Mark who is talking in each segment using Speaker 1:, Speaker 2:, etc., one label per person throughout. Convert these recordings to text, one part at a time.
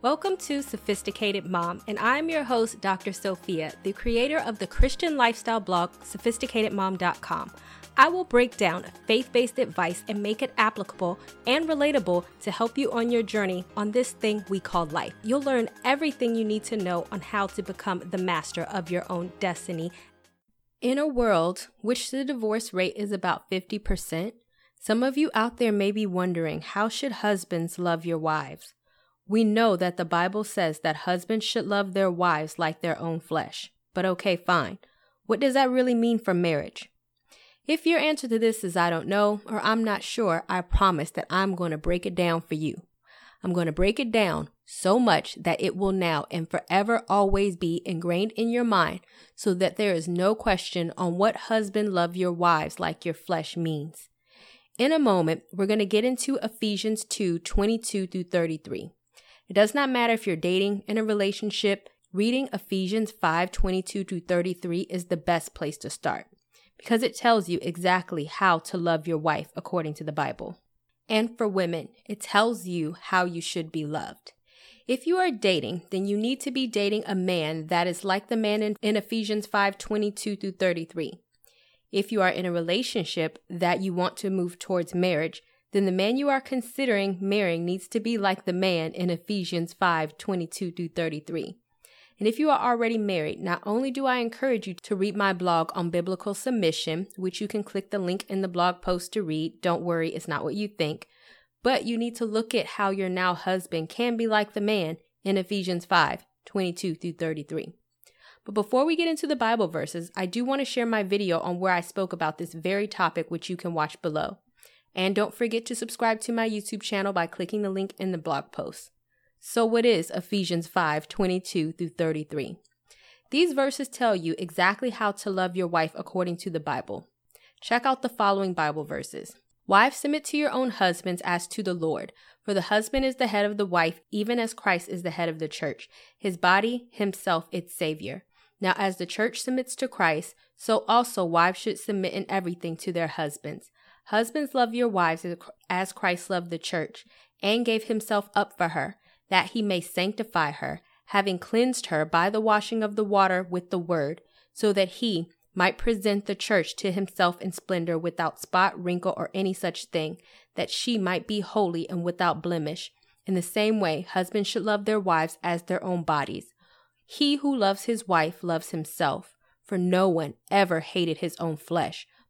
Speaker 1: Welcome to Sophisticated Mom, and I'm your host, Dr. Sophia, the creator of the Christian lifestyle blog, sophisticatedmom.com. I will break down faith based advice and make it applicable and relatable to help you on your journey on this thing we call life. You'll learn everything you need to know on how to become the master of your own destiny. In a world which the divorce rate is about 50%, some of you out there may be wondering how should husbands love your wives? We know that the Bible says that husbands should love their wives like their own flesh. But okay, fine. What does that really mean for marriage? If your answer to this is I don't know or I'm not sure, I promise that I'm going to break it down for you. I'm going to break it down so much that it will now and forever always be ingrained in your mind so that there is no question on what husband love your wives like your flesh means. In a moment, we're going to get into Ephesians 2 22 through 33. It does not matter if you're dating, in a relationship, reading Ephesians 5 22 through 33 is the best place to start because it tells you exactly how to love your wife according to the Bible. And for women, it tells you how you should be loved. If you are dating, then you need to be dating a man that is like the man in, in Ephesians 5 22 through 33. If you are in a relationship that you want to move towards marriage, then the man you are considering marrying needs to be like the man in Ephesians 5 22 through 33. And if you are already married, not only do I encourage you to read my blog on biblical submission, which you can click the link in the blog post to read, don't worry, it's not what you think, but you need to look at how your now husband can be like the man in Ephesians 5 22 through 33. But before we get into the Bible verses, I do want to share my video on where I spoke about this very topic, which you can watch below. And don't forget to subscribe to my YouTube channel by clicking the link in the blog post. So what is Ephesians 5 22 through 33? These verses tell you exactly how to love your wife according to the Bible. Check out the following Bible verses. Wives, submit to your own husbands as to the Lord, for the husband is the head of the wife, even as Christ is the head of the church, his body, himself its Savior. Now, as the church submits to Christ, so also wives should submit in everything to their husbands. Husbands, love your wives as Christ loved the church, and gave himself up for her that he may sanctify her, having cleansed her by the washing of the water with the word, so that he might present the church to himself in splendor without spot, wrinkle, or any such thing, that she might be holy and without blemish. In the same way, husbands should love their wives as their own bodies. He who loves his wife loves himself, for no one ever hated his own flesh,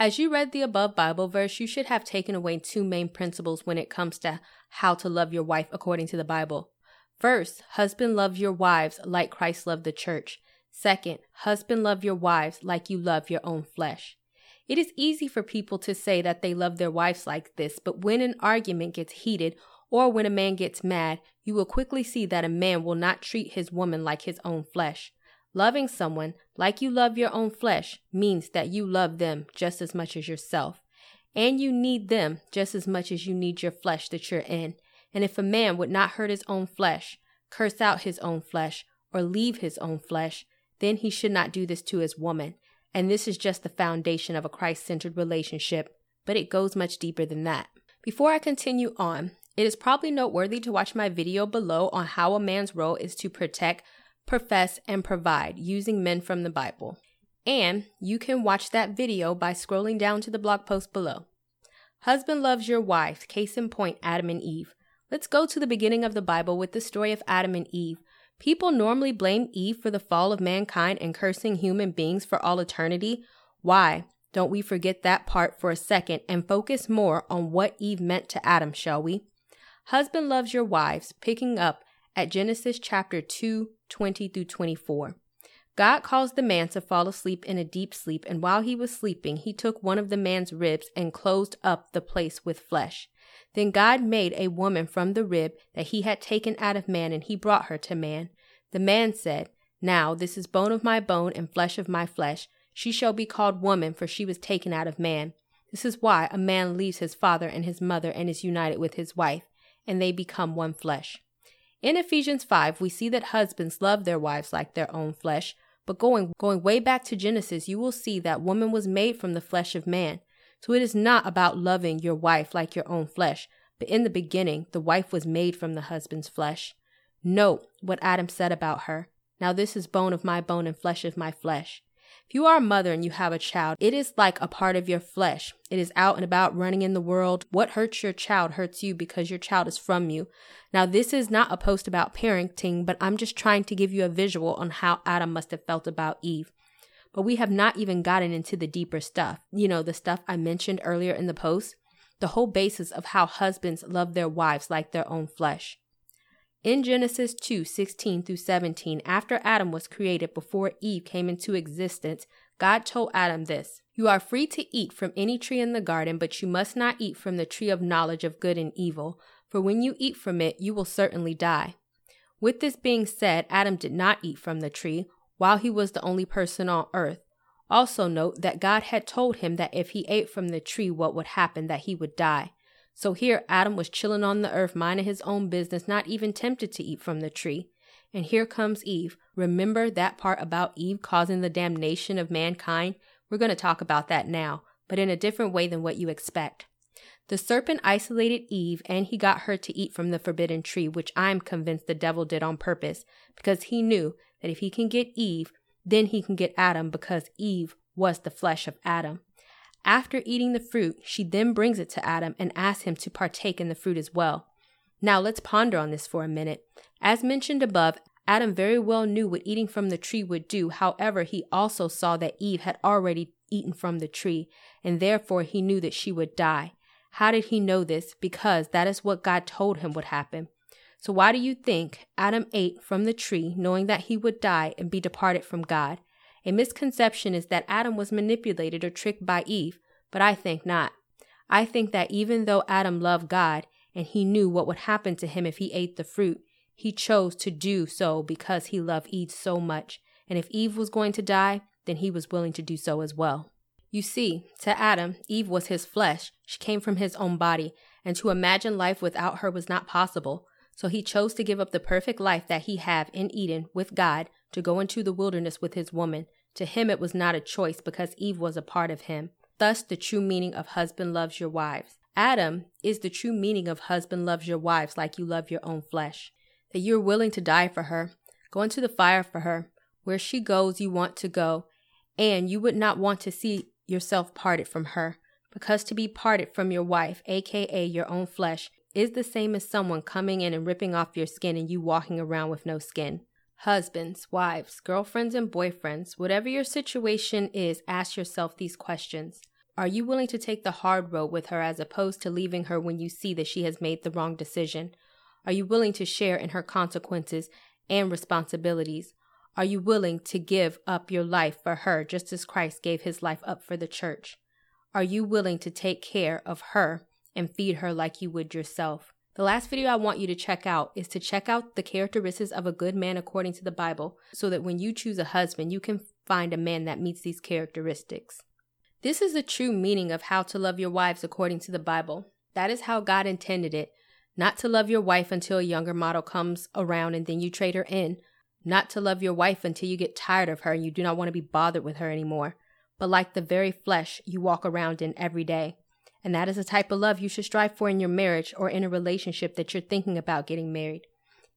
Speaker 1: As you read the above Bible verse, you should have taken away two main principles when it comes to how to love your wife according to the Bible. First, husband love your wives like Christ loved the church. Second, husband love your wives like you love your own flesh. It is easy for people to say that they love their wives like this, but when an argument gets heated or when a man gets mad, you will quickly see that a man will not treat his woman like his own flesh. Loving someone like you love your own flesh means that you love them just as much as yourself. And you need them just as much as you need your flesh that you're in. And if a man would not hurt his own flesh, curse out his own flesh, or leave his own flesh, then he should not do this to his woman. And this is just the foundation of a Christ centered relationship, but it goes much deeper than that. Before I continue on, it is probably noteworthy to watch my video below on how a man's role is to protect, profess, and provide using men from the Bible. And you can watch that video by scrolling down to the blog post below. Husband loves your wife, case in point, Adam and Eve. Let's go to the beginning of the Bible with the story of Adam and Eve. People normally blame Eve for the fall of mankind and cursing human beings for all eternity. Why? Don't we forget that part for a second and focus more on what Eve meant to Adam, shall we? Husband loves your wives, picking up at Genesis chapter 2, 20 through 24. God caused the man to fall asleep in a deep sleep, and while he was sleeping, he took one of the man's ribs and closed up the place with flesh. Then God made a woman from the rib that he had taken out of man, and he brought her to man. The man said, Now, this is bone of my bone and flesh of my flesh. She shall be called woman, for she was taken out of man. This is why a man leaves his father and his mother and is united with his wife, and they become one flesh. In Ephesians 5, we see that husbands love their wives like their own flesh, but going going way back to Genesis, you will see that woman was made from the flesh of man. So it is not about loving your wife like your own flesh, but in the beginning, the wife was made from the husband's flesh. Note what Adam said about her. Now this is bone of my bone and flesh of my flesh. If you are a mother and you have a child, it is like a part of your flesh. It is out and about running in the world. What hurts your child hurts you because your child is from you. Now, this is not a post about parenting, but I'm just trying to give you a visual on how Adam must have felt about Eve. But we have not even gotten into the deeper stuff. You know, the stuff I mentioned earlier in the post. The whole basis of how husbands love their wives like their own flesh. In Genesis 2 16 through 17, after Adam was created before Eve came into existence, God told Adam this You are free to eat from any tree in the garden, but you must not eat from the tree of knowledge of good and evil, for when you eat from it, you will certainly die. With this being said, Adam did not eat from the tree while he was the only person on earth. Also, note that God had told him that if he ate from the tree, what would happen, that he would die. So here Adam was chilling on the earth, minding his own business, not even tempted to eat from the tree. And here comes Eve. Remember that part about Eve causing the damnation of mankind? We're going to talk about that now, but in a different way than what you expect. The serpent isolated Eve and he got her to eat from the forbidden tree, which I'm convinced the devil did on purpose because he knew that if he can get Eve, then he can get Adam because Eve was the flesh of Adam. After eating the fruit, she then brings it to Adam and asks him to partake in the fruit as well. Now let's ponder on this for a minute. As mentioned above, Adam very well knew what eating from the tree would do. However, he also saw that Eve had already eaten from the tree, and therefore he knew that she would die. How did he know this? Because that is what God told him would happen. So why do you think Adam ate from the tree, knowing that he would die and be departed from God? A misconception is that Adam was manipulated or tricked by Eve, but I think not. I think that even though Adam loved God and he knew what would happen to him if he ate the fruit, he chose to do so because he loved Eve so much. And if Eve was going to die, then he was willing to do so as well. You see, to Adam, Eve was his flesh. She came from his own body, and to imagine life without her was not possible. So he chose to give up the perfect life that he had in Eden with God to go into the wilderness with his woman. To him, it was not a choice because Eve was a part of him. Thus, the true meaning of husband loves your wives. Adam is the true meaning of husband loves your wives like you love your own flesh. That you're willing to die for her, go into the fire for her. Where she goes, you want to go, and you would not want to see yourself parted from her. Because to be parted from your wife, aka your own flesh, is the same as someone coming in and ripping off your skin and you walking around with no skin. Husbands, wives, girlfriends, and boyfriends, whatever your situation is, ask yourself these questions. Are you willing to take the hard road with her as opposed to leaving her when you see that she has made the wrong decision? Are you willing to share in her consequences and responsibilities? Are you willing to give up your life for her just as Christ gave his life up for the church? Are you willing to take care of her and feed her like you would yourself? The last video I want you to check out is to check out the characteristics of a good man according to the Bible so that when you choose a husband, you can find a man that meets these characteristics. This is the true meaning of how to love your wives according to the Bible. That is how God intended it. Not to love your wife until a younger model comes around and then you trade her in. Not to love your wife until you get tired of her and you do not want to be bothered with her anymore. But like the very flesh you walk around in every day. And that is the type of love you should strive for in your marriage or in a relationship that you're thinking about getting married.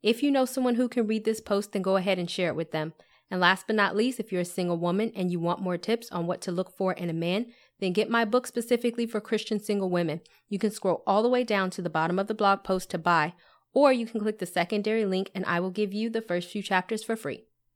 Speaker 1: If you know someone who can read this post, then go ahead and share it with them. And last but not least, if you're a single woman and you want more tips on what to look for in a man, then get my book specifically for Christian single women. You can scroll all the way down to the bottom of the blog post to buy, or you can click the secondary link and I will give you the first few chapters for free.